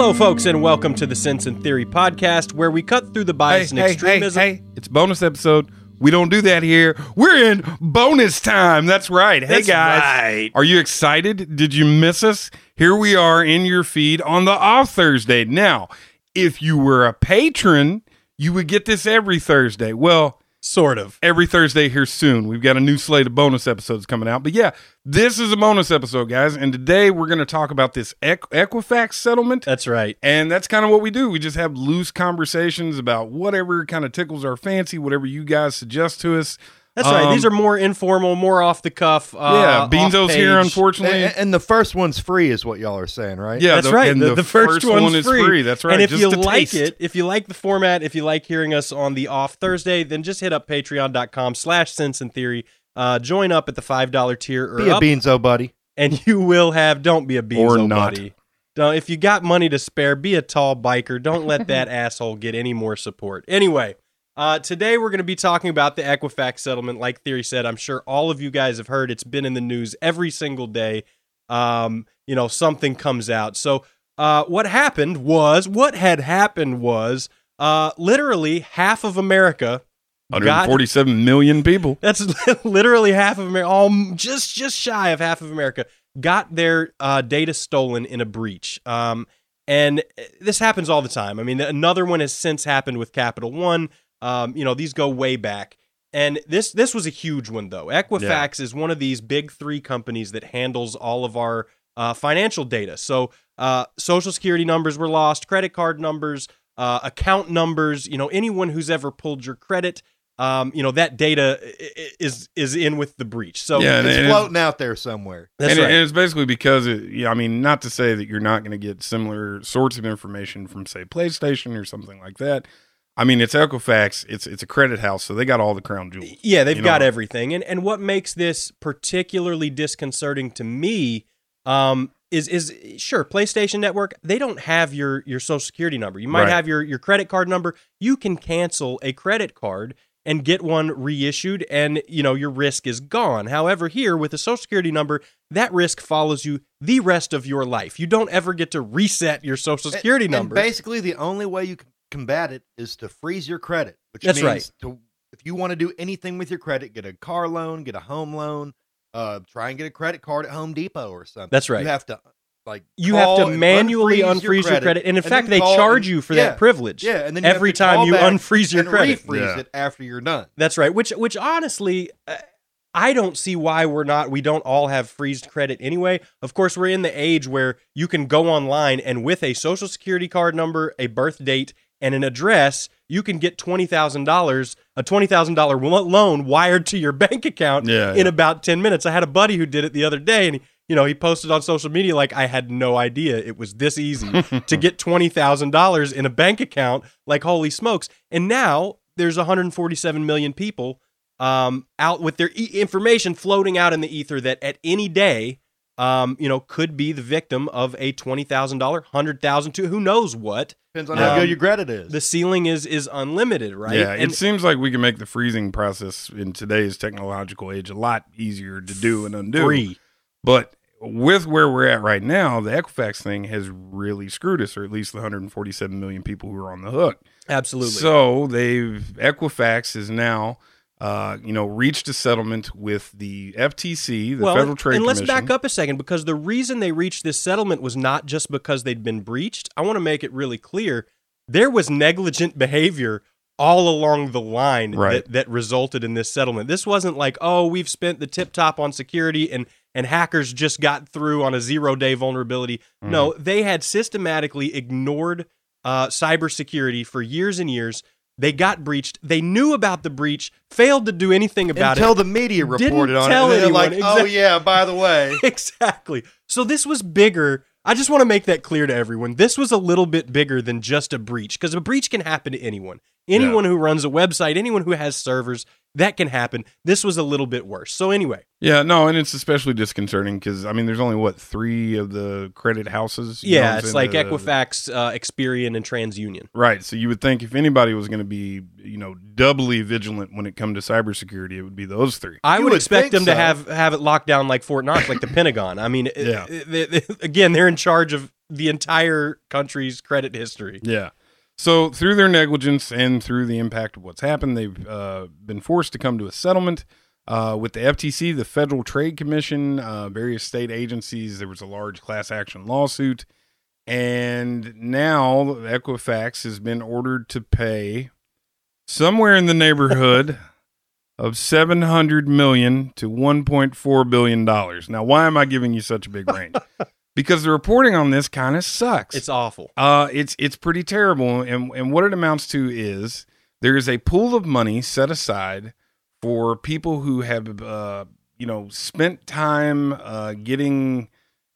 Hello, folks, and welcome to the Sense and Theory podcast, where we cut through the bias and extremism. Hey, hey, it's bonus episode. We don't do that here. We're in bonus time. That's right. Hey That's guys, right. are you excited? Did you miss us? Here we are in your feed on the off Thursday. Now, if you were a patron, you would get this every Thursday. Well, Sort of. every Thursday here soon. We've got a new slate of bonus episodes coming out. But yeah, this is a bonus episode, guys. And today we're going to talk about this Equifax settlement. That's right. And that's kind of what we do. We just have loose conversations about whatever kind of tickles our fancy, whatever you guys suggest to us. That's right. Um, These are more informal, more off the cuff. Uh, yeah, Beanzo's here, unfortunately. And, and the first one's free, is what y'all are saying, right? yeah, That's the- right. And The, the first, one's one is free. That's right. And if just you like taste. it, if you like the format, if you like hearing us on the off Thursday, then just hit up patreon.com slash sense and theory. Uh, join up at the $5 tier or Be a up, Beanzo buddy. and you will have, don't be a Beanzo Or not. buddy. Don't, if you got money to spare, be a tall biker. Don't let that asshole get any more support. Anyway, uh, today we're going to be talking about the Equifax settlement. Like Theory said, I'm sure all of you guys have heard it's been in the news every single day. Um, you know, something comes out. So, uh, what happened was, what had happened was, uh, literally half of America got 147 million people. that's literally half of America, all just just shy of half of America, got their uh, data stolen in a breach. Um, and this happens all the time. I mean, another one has since happened with Capital One. Um, you know, these go way back. And this this was a huge one though. Equifax is one of these big three companies that handles all of our uh, financial data. So, uh, social security numbers were lost, credit card numbers, uh, account numbers. You know, anyone who's ever pulled your credit, um, you know, that data i- i- is is in with the breach. So, Yeah, It's and floating out there somewhere. that's and, it- right. and it's basically because it, yeah, I mean, not to say that you're not going to get similar sorts of information from, say, PlayStation or something like that. I mean, it's Equifax. It's it's a credit house, so they got all the crown jewels. Yeah, they've You got everything. And and what makes this particularly disconcerting to me um, is is sure PlayStation Network. They don't have your your social security number. You might Right. have your your credit card number. You can cancel a credit card and get one reissued, and you know your risk is gone. However, here with a social security number, that risk follows you the rest of your life. You don't ever get to reset your social security And- number. And basically, the only way you can combat it is to freeze your credit, which That's means right. to, if you want to do anything with your credit, get a car loan, get a home loan, uh, try and get a credit card at Home Depot or something. That's right. You have to like you have to manually unfreeze your credit, and in fact, they charge and- you for yeah, that privilege. Yeah, and then you have every to time call you unfreeze your and credit. refreeze Yeah. it after you're done. That's right. Which which honestly, uh, I don't see why we're not. We don't all have freezed credit anyway. Of course, we're in the age where you can go online and with a social security card number, a birth date, and an address, you can get twenty thousand dollars, a twenty thousand dollar loan wired to your bank account Yeah, in yeah. about ten minutes. I had a buddy who did it the other day, and he, you know he posted on social media like I had no idea it was this easy to get twenty thousand dollars in a bank account. Like holy smokes! And now there's 147 million people um, out with their e- information floating out in the ether that at any day, um, you know, could be the victim of a twenty thousand dollar, hundred thousand to who knows what. Depends on Um, how good your credit is. The ceiling is is unlimited, right? Yeah, And- it seems like we can make the freezing process in today's technological age a lot easier to do and undo. free. But with where we're at right now, the Equifax thing has really screwed us, or at least the 147 million people who are on the hook. Absolutely. So they've Equifax is now, uh, you know, reached a settlement with the FTC, the well, Federal Trade and let's back up a second because the reason they reached this settlement was not just because they'd been breached. I want to make it really clear there was negligent behavior all along the line Right. that, that resulted in this settlement. This wasn't like, oh, we've spent the tip top on security and and hackers just got through on a zero day vulnerability. No, Mm-hmm. they had systematically ignored uh, cybersecurity for years and years. They got breached. They knew about the breach, failed to do anything about it Until the media reported on it. tell And they're like, oh, yeah, by the way. exactly. So this was bigger. I just want to make that clear to everyone. This was a little bit bigger than just a breach because a breach can happen to anyone. Anyone who runs a website, anyone who has servers, that can happen. This was a little bit worse. So anyway, yeah, no, and it's especially disconcerting because I mean, there's only what three of the credit houses. you yeah, it's like The- Equifax, uh, Experian, and TransUnion. Right. So you would think if anybody was going to be, you know, doubly vigilant when it come to cybersecurity, it would be those three. I would, would expect them to have have it locked down like Fort Knox, like the Pentagon. I mean, Yeah. yeah. again, they're in charge of the entire country's credit history. Yeah. So through their negligence and through the impact of what's happened, they've uh, been forced to come to a settlement uh, with the FTC, the Federal Trade Commission, uh, various state agencies. There was a large class action lawsuit, and now Equifax has been ordered to pay somewhere in the neighborhood of 700 million to 1.4 billion dollars. Now, why am I giving you such a big range? Because the reporting on this kind of sucks. It's awful. Uh, it's it's pretty terrible, and and what it amounts to is there is a pool of money set aside for people who have uh, you know spent time uh, getting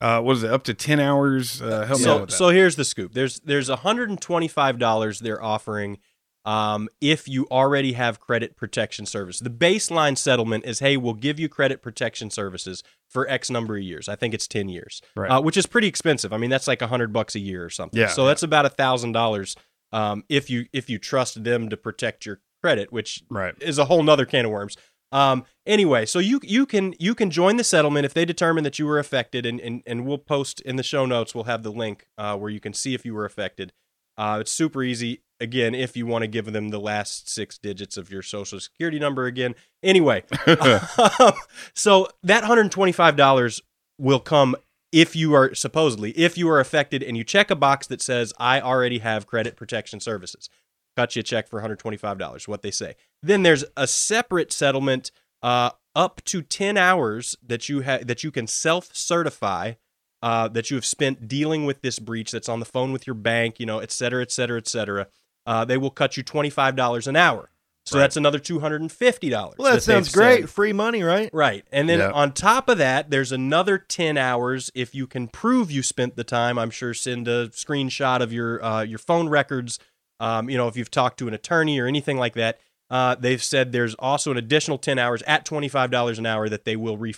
uh, what is it up to ten hours? Uh, help me out So with that. so here's the scoop. There's there's $125 they're offering um, if you already have credit protection service. The baseline settlement is, hey, we'll give you credit protection services for X number of years. I think it's 10 years, Right. uh, which is pretty expensive. I mean, that's like a hundred bucks a year or something. Yeah. So that's about a thousand dollars um, if you if you trust them to protect your credit, which right. is a whole nother can of worms. Um, anyway, so you you can you can join the settlement if they determine that you were affected, and and, and we'll post in the show notes. We'll have the link uh, where you can see if you were affected. Uh, it's super easy. Again, if you want to give them the last six digits of your social security number again. Anyway, so that hundred and twenty five dollars will come if you are supposedly if you are affected and you check a box that says I already have credit protection services cut you a check for $125 what they say then there's a separate settlement uh, up to 10 hours that you have that you can self-certify uh, that you have spent dealing with this breach that's on the phone with your bank you know et cetera et cetera et cetera uh, they will cut you $25 an hour so Right. that's another $250 Well, that, they've sounds great. Free money, right? Right. And then Yeah. on top of that, there's another 10 hours if you can prove you spent the time. I'm sure send a screenshot of your uh, your phone records. Um, you know, if you've talked to an attorney or anything like that. Uh, they've said there's also an additional 10 hours at $25 an hour that they will re-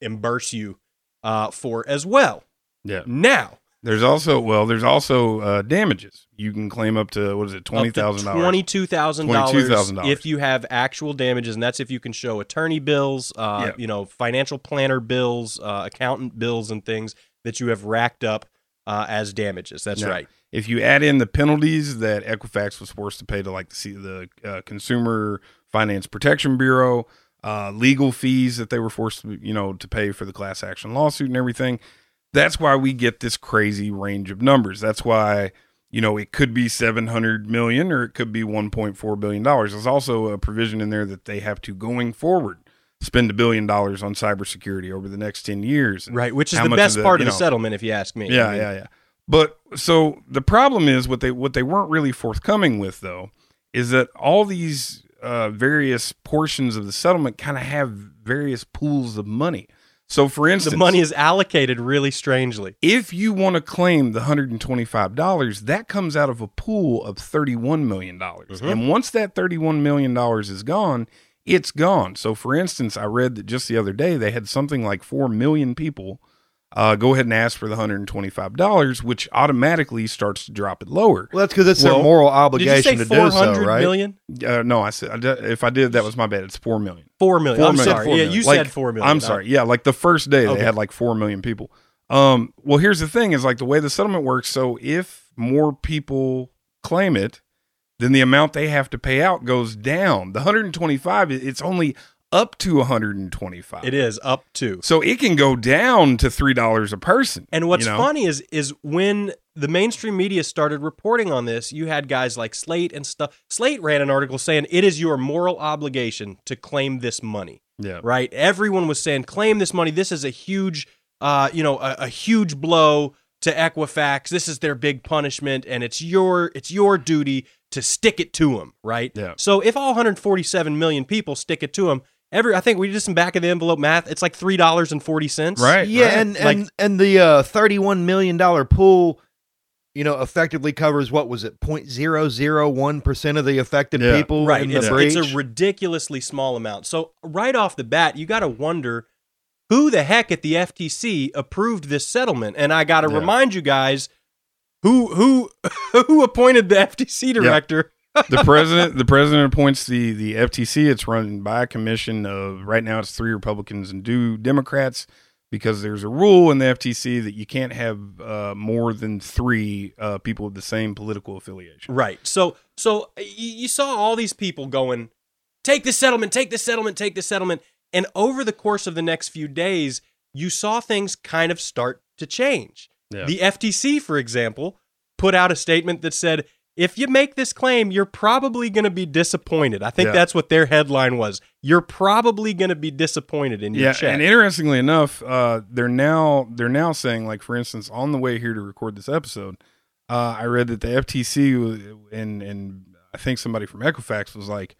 reimburse you uh, for as well. Yeah. Now, There's also well, there's also uh, damages. You can claim up to what is it, twenty thousand dollars. Twenty-two thousand dollars $22,000. if you have actual damages, and that's if you can show attorney bills, uh, Yeah. you know, financial planner bills, uh, accountant bills, and things that you have racked up uh, as damages. That's Now, right. If you add in the penalties that Equifax was forced to pay to like the the uh, Consumer Finance Protection Bureau, uh, legal fees that they were forced to you know to pay for the class action lawsuit and everything, that's why we get this crazy range of numbers. That's why you know it could be 700 million or it could be 1.4 billion dollars. There's also a provision in there that they have to going forward spend a billion dollars on cybersecurity over the next 10 years. Right, which is the best of the- part of the settlement, if you ask me. Yeah, I mean, yeah, yeah. But so the problem is what they what they weren't really forthcoming with though is that all these uh, various portions of the settlement kind of have various pools of money. So for instance, The money is allocated really strangely. if you want to claim the $125, that comes out of a pool of $31 million. Mm-hmm. And once that $31 million is gone, it's gone. So, for instance, I read that just the other day they had something like 4 million people uh, go ahead and ask for the $125, which automatically starts to drop it lower. Well, that's because it's Well, their moral Did you obligation say to do four so, hundred right? million? Uh, no, I said I did- if I did, that was my bad. It's 4 million. Four million. Four I'm million. sorry. Four Yeah, million. you Like, said four million. I'm sorry. Yeah, like the first day Okay. they had like four million people. Um, well, here's the thing: is like the way the settlement works. So if more people claim it, then the amount they have to pay out goes down. The 125, it- it's only up to 125. It is up to. So it can go down to three dollars a person. And what's you know? funny is is when the mainstream media started reporting on this, you had guys like Slate and stuff. Slate ran an article saying it is your moral obligation to claim this money. Yeah. Right? Everyone was saying claim this money. This is a huge uh, you know, a, a huge blow to Equifax. This is their big punishment and it's your it's your duty to stick it to them, right? Yeah. So if all 147 million people stick it to them, every I think we did some back of the envelope math, it's like $3.40. Right. Yeah, right. and Like- and and the uh, thirty-one million dollar pool, you know, effectively covers what was it, 0.001 percent of the affected Yeah. people right in the it's, breach. it's a ridiculously small amount so right off the bat you got to wonder who the heck at the ftc approved this settlement and i got to Yeah. remind you guys who who who appointed the ftc director the president the president appoints the the FTC. It's run by a commission of right now it's three Republicans and two Democrats. because there's a rule in the FTC that you can't have uh, more than three uh, people of the same political affiliation. Right. So so you saw all these people going, take this settlement, take this settlement, take this settlement, and over the course of the next few days, you saw things kind of start to change. Yeah. The FTC, for example, put out a statement that said, if you make this claim, you're probably going to be disappointed. I think Yeah. that's what their headline was. You're probably going to be disappointed in your yeah, check. and interestingly enough, uh, they're now they're now saying, like for instance, on the way here to record this episode, uh, I read that the FTC and and I think somebody from Equifax was like,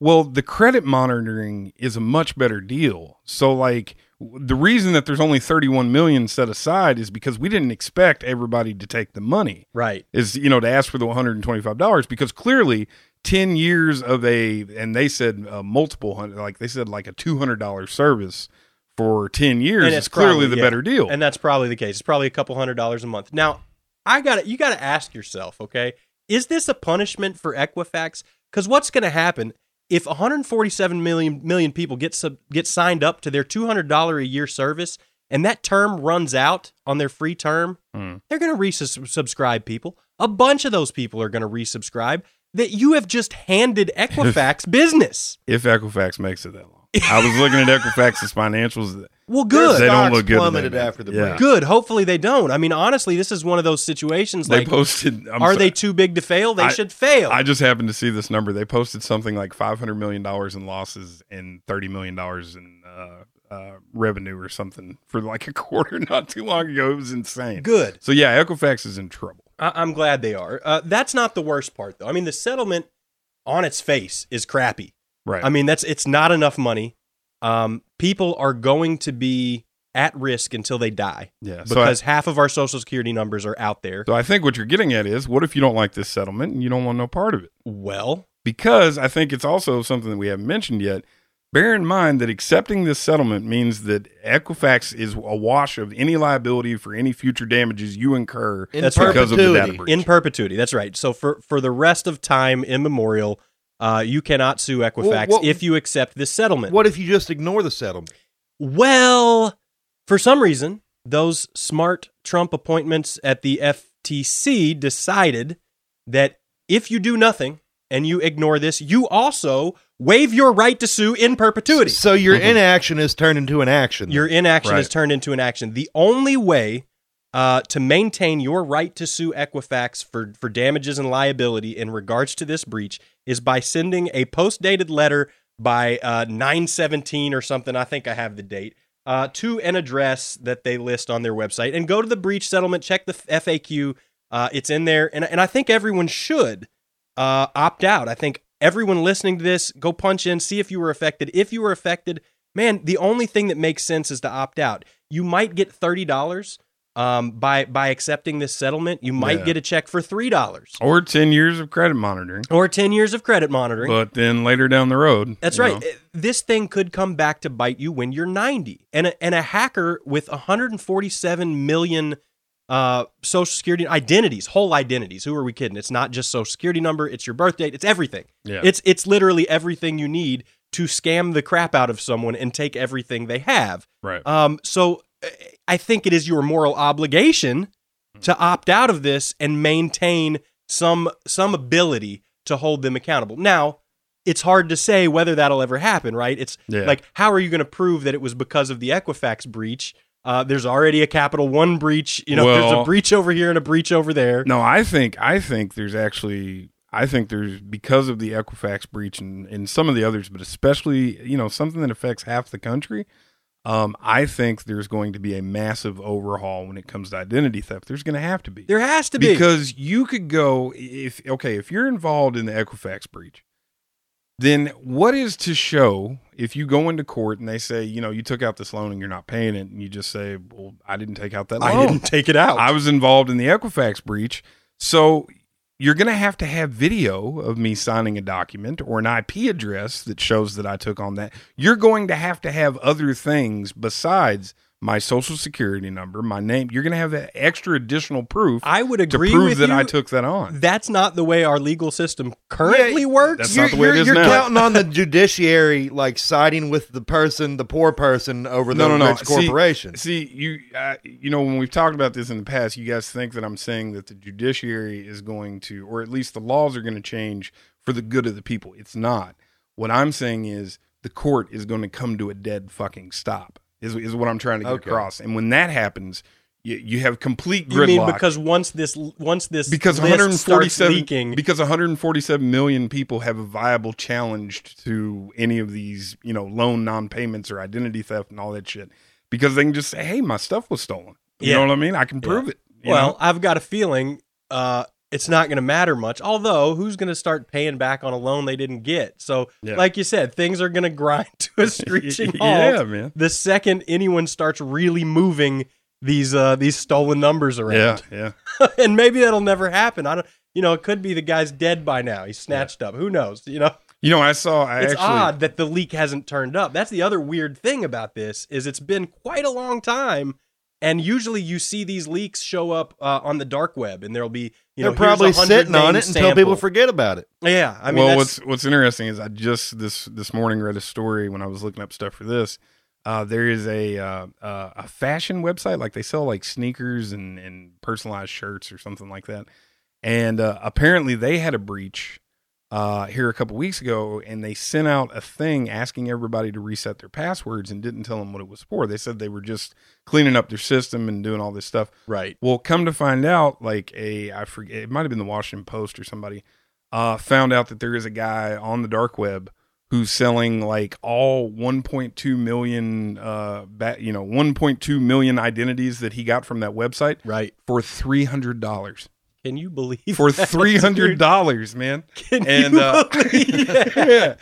well, the credit monitoring is a much better deal. So like the reason that there's only 31 million set aside is because we didn't expect everybody to take the money right. is you know to ask for the $125 because clearly 10 years of a and they said uh, multiple hundred like they said like a $200 service for 10 years And is it's clearly probably- the yeah. better deal And that's probably the case. It's probably a couple hundred dollars a month. Now, I got to You got to ask yourself, okay, is this a punishment for Equifax? Because what's going to happen if 147 million million people get sub, get signed up to their 200 dollar a year service, and that term runs out on their free term? Hmm. They're going to resubscribe people. A bunch of those people are going to resubscribe. That you have just handed Equifax business. if Equifax makes it that long I was looking at Equifax's financials Well, good. They don't look good plummeted after the Yeah. break. Good. Hopefully they don't. I mean, honestly, this is one of those situations they like posted I'm are so- they too big to fail? They I- should fail. I just happened to see this number. They posted something like five hundred million dollars in losses and thirty million dollars in uh, uh, revenue or something for like a quarter not too long ago. It was insane. Good. So yeah, Equifax is in trouble. I- I'm glad they are. Uh, that's not the worst part, though. I mean, the settlement on its face is crappy. Right. I mean, that's it's not enough money. Um, people are going to be at risk until they die yeah. So I, because half of our social security numbers are out there. so I think what you're getting at is, what if you don't like this settlement and you don't want no part of it? Well, Because I think it's also something that we haven't mentioned yet. Bear in mind that accepting this settlement means that Equifax is awash of any liability for any future damages you incur In That's right. because of the data perpetuity. breach. in perpetuity. That's right. So for for the rest of time immemorial, uh, you cannot sue Equifax what- if you accept this settlement. What if you just ignore the settlement? Well, for some reason, those smart Trump appointments at the FTC decided that if you do nothing and you ignore this, you also waive your right to sue in perpetuity. So your Mhm. inaction is turned into an action. Your inaction Right. is turned into an action. The only way uh, to maintain your right to sue Equifax for, for damages and liability in regards to this breach is by sending a post dated letter by uh, 917 or something. I think I have the date. Uh, to an address that they list on their website and go to the breach settlement, check the FAQ. Uh, it's in there. And, and I think everyone should uh, opt out. I think everyone listening to this, go punch in, see if you were affected. If you were affected, man, the only thing that makes sense is to opt out. You might get thirty dollars um, by by accepting this settlement. You might Yeah. get a check for three dollars or 10 years of credit monitoring. or ten years of credit monitoring. But then later down the road, That's right. know, Uh, This thing could come back to bite you when you're 90. And a, and a hacker with 147 million uh, social security identities, whole identities. Who are we kidding? It's not just social security number, it's your birth date, it's everything. Yeah. It's it's literally everything you need to scam the crap out of someone and take everything they have. right. Um, so I think it is your moral obligation to opt out of this and maintain some some ability to hold them accountable. Now, it's hard to say whether that'll ever happen, right? It's Yeah. like how are you going to prove that it was because of the Equifax breach? Uh, there's already a Capital One breach. You know, there's a breach over here and a breach over there. No, I think I think there's actually I think there's because of the Equifax breach and, and some of the others, but especially you know something that affects half the country. Um, I think there's going to be a massive overhaul when it comes to identity theft. There's going to have to be There has to be. because you could go if okay if you're involved in the Equifax breach, then what is to show if you go into court and they say you know you took out this loan and you're not paying it and you just say well I didn't take out that loan I didn't take it out. I was involved in the Equifax breach. So you're going to have to have video of me signing a document or an IP address that shows that I took on that. You're going to have to have other things besides my social security number, my name. You're going to have that extra additional proof I would to agree prove with that you. I took that on. That's not the way our legal system currently works. That's you're, not the way it you're- is you're counting on the judiciary like siding with the person, the poor person, over the No, no, no. rich See- corporation. See, you, uh, you know, when we've talked about this in the past, you guys think that I'm saying that the judiciary is going to, or at least the laws are going to change for the good of the people. It's not. What I'm saying is the court is going to come to a dead fucking stop. Is is what I'm trying to get Okay. across. And when that happens, you, you have complete gridlock. you mean because once this once this because list 147 leaking, because 147 million people have a viable challenge to any of these you know loan non-payments or identity theft and all that shit because they can just say hey my stuff was stolen you Yeah. know what i mean i can prove it well, know? I've got a feeling uh, it's not going to matter much. Although, who's going to start paying back on a loan they didn't get? So, Yeah. like you said, things are going to grind to a screeching halt yeah man the second anyone starts really moving these uh, these stolen numbers around. yeah yeah, and maybe that'll never happen. I don't. You know, it could be the guy's dead by now. He's snatched up. Who knows? You know. you know i saw i it's actually odd that the leak hasn't turned up. That's the other weird thing about this is it's been quite a long time, and usually you see these leaks show up uh, on the dark web, and there'll be you They're probably here's a 100 sitting on name it until sample. people forget about it. Yeah, I mean, well, that's, what's what's interesting is I just this this morning read a story when I was looking up stuff for this. Uh, there is a uh, uh, a fashion website like they sell like sneakers and and personalized shirts or something like that, and uh, apparently they had a breach uh, here a couple weeks ago, and they sent out a thing asking everybody to reset their passwords and didn't tell them what it was for. They said they were just cleaning up their system and doing all this stuff. right. Well, come to find out, like a I forget, it might have been the Washington Post or somebody, uh, found out that there is a guy on the dark web who's selling like all 1.2 million, uh, ba- you know, 1.2 million identities that he got from that website Right. for three hundred dollars. Can you believe For three hundred dollars, man. Can And you uh, believe that?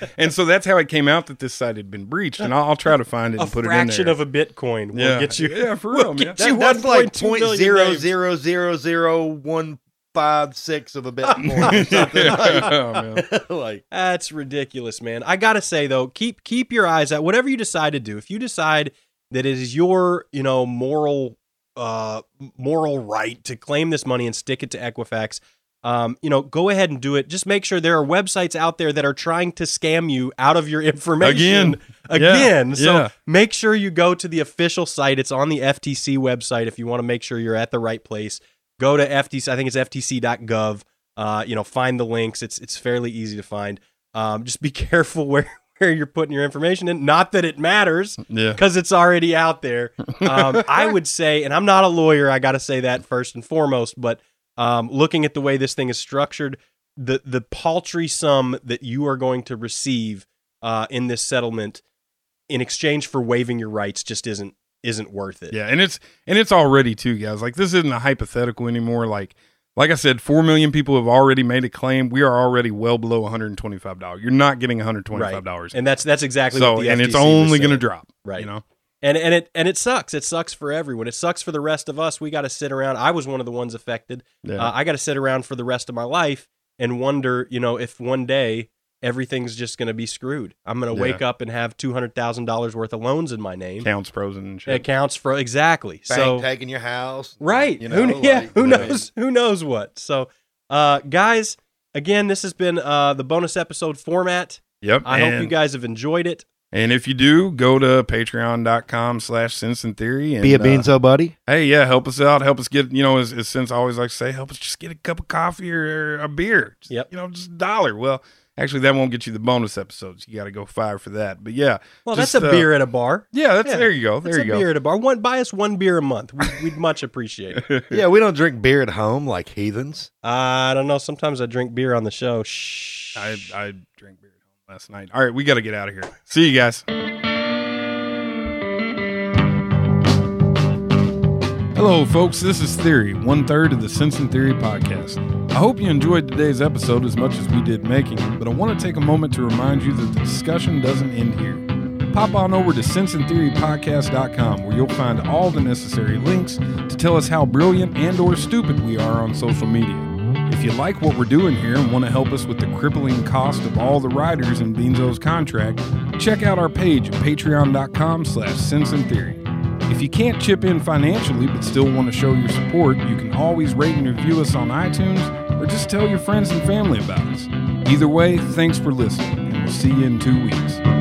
yeah, and so that's how it came out that this site had been breached. And I'll, I'll try to find it A and put it in fraction there. of a Bitcoin will yeah, get you. yeah, for real, man. get That, you that's like 1.2 point million zero names. zero zero zero one five six of a bitcoin. or something Oh, man. like, like That's ridiculous, man. I gotta say though, keep keep your eyes out. Whatever you decide to do, if you decide that it is your, you know, moral uh moral right to claim this money and stick it to Equifax, um, you know, go ahead and do it. Just make sure there are websites out there that are trying to scam you out of your information Again. again. Yeah, So yeah. make sure you go to the official site. It's on the FTC website if you want to make sure you're at the right place. Go to FTC. I think it's ftc.gov. Uh, you know, find the links. It's it's fairly easy to find. Um, just be careful where where you're putting your information in. Not that it matters Yeah. because it's already out there. Um, I would say, and I'm not a lawyer. I got to say that first and foremost. But um, looking at the way this thing is structured, the the paltry sum that you are going to receive uh, in this settlement in exchange for waiving your rights just isn't isn't worth it. Yeah, and it's and it's already too, guys. Like this isn't a hypothetical anymore. Like like I said, four million people have already made a claim. We are already well below one hundred and twenty five dollars. You're not getting one hundred twenty five dollars. and that's that's exactly So what the and it's FTC was only going to drop. Right. You know. and and it and it sucks. It sucks for everyone. It sucks for the rest of us. We got to sit around. I was one of the ones affected. Yeah. Uh, I got to sit around for the rest of my life and wonder, you know, if one day everything's just going to be screwed. I'm going to Yeah. wake up and have two hundred thousand dollars worth of loans in my name. Counts frozen and shit. Accounts for exactly. bank so taking your house. right. You who, know, yeah. who you know. knows? Who knows what? So, uh, guys, again, this has been uh, the bonus episode format. Yep. I and, hope you guys have enjoyed it. And if you do, go to patreon.com slash sense and theory. And, Be a uh, beanzo buddy. hey, yeah, help us out. Help us get, you know, as, as Sense always likes to say, help us just get a cup of coffee or a beer. Just, Yep. You know, just a dollar. Well, actually, that won't get you the bonus episodes. You got to go five for that. But yeah. Well, just, that's a uh, beer at a bar. Yeah, that's Yeah, there you go. There That's you a go. beer at a bar. One, buy us one beer a month. We, we'd much appreciate it. Yeah, we don't drink beer at home like heathens. I don't know. Sometimes I drink beer on the show. Shh. I I drank beer at home last night. All right, we got to get out of here. See you guys. Hello, folks. This is Theory, one third of the Sense and Theory podcast. I hope you enjoyed today's episode as much as we did making it, but I want to take a moment to remind you that the discussion doesn't end here. Pop on over to senseandtheorypodcast.com where you'll find all the necessary links to tell us how brilliant and or stupid we are on social media. If you like what we're doing here and want to help us with the crippling cost of all the writers in Beanzo's contract, check out our page at patreon.com slash sense and theory. If you can't chip in financially but still want to show your support, you can always rate and review us on iTunes or just tell your friends and family about us. Either way, thanks for listening, and we'll see you in two weeks.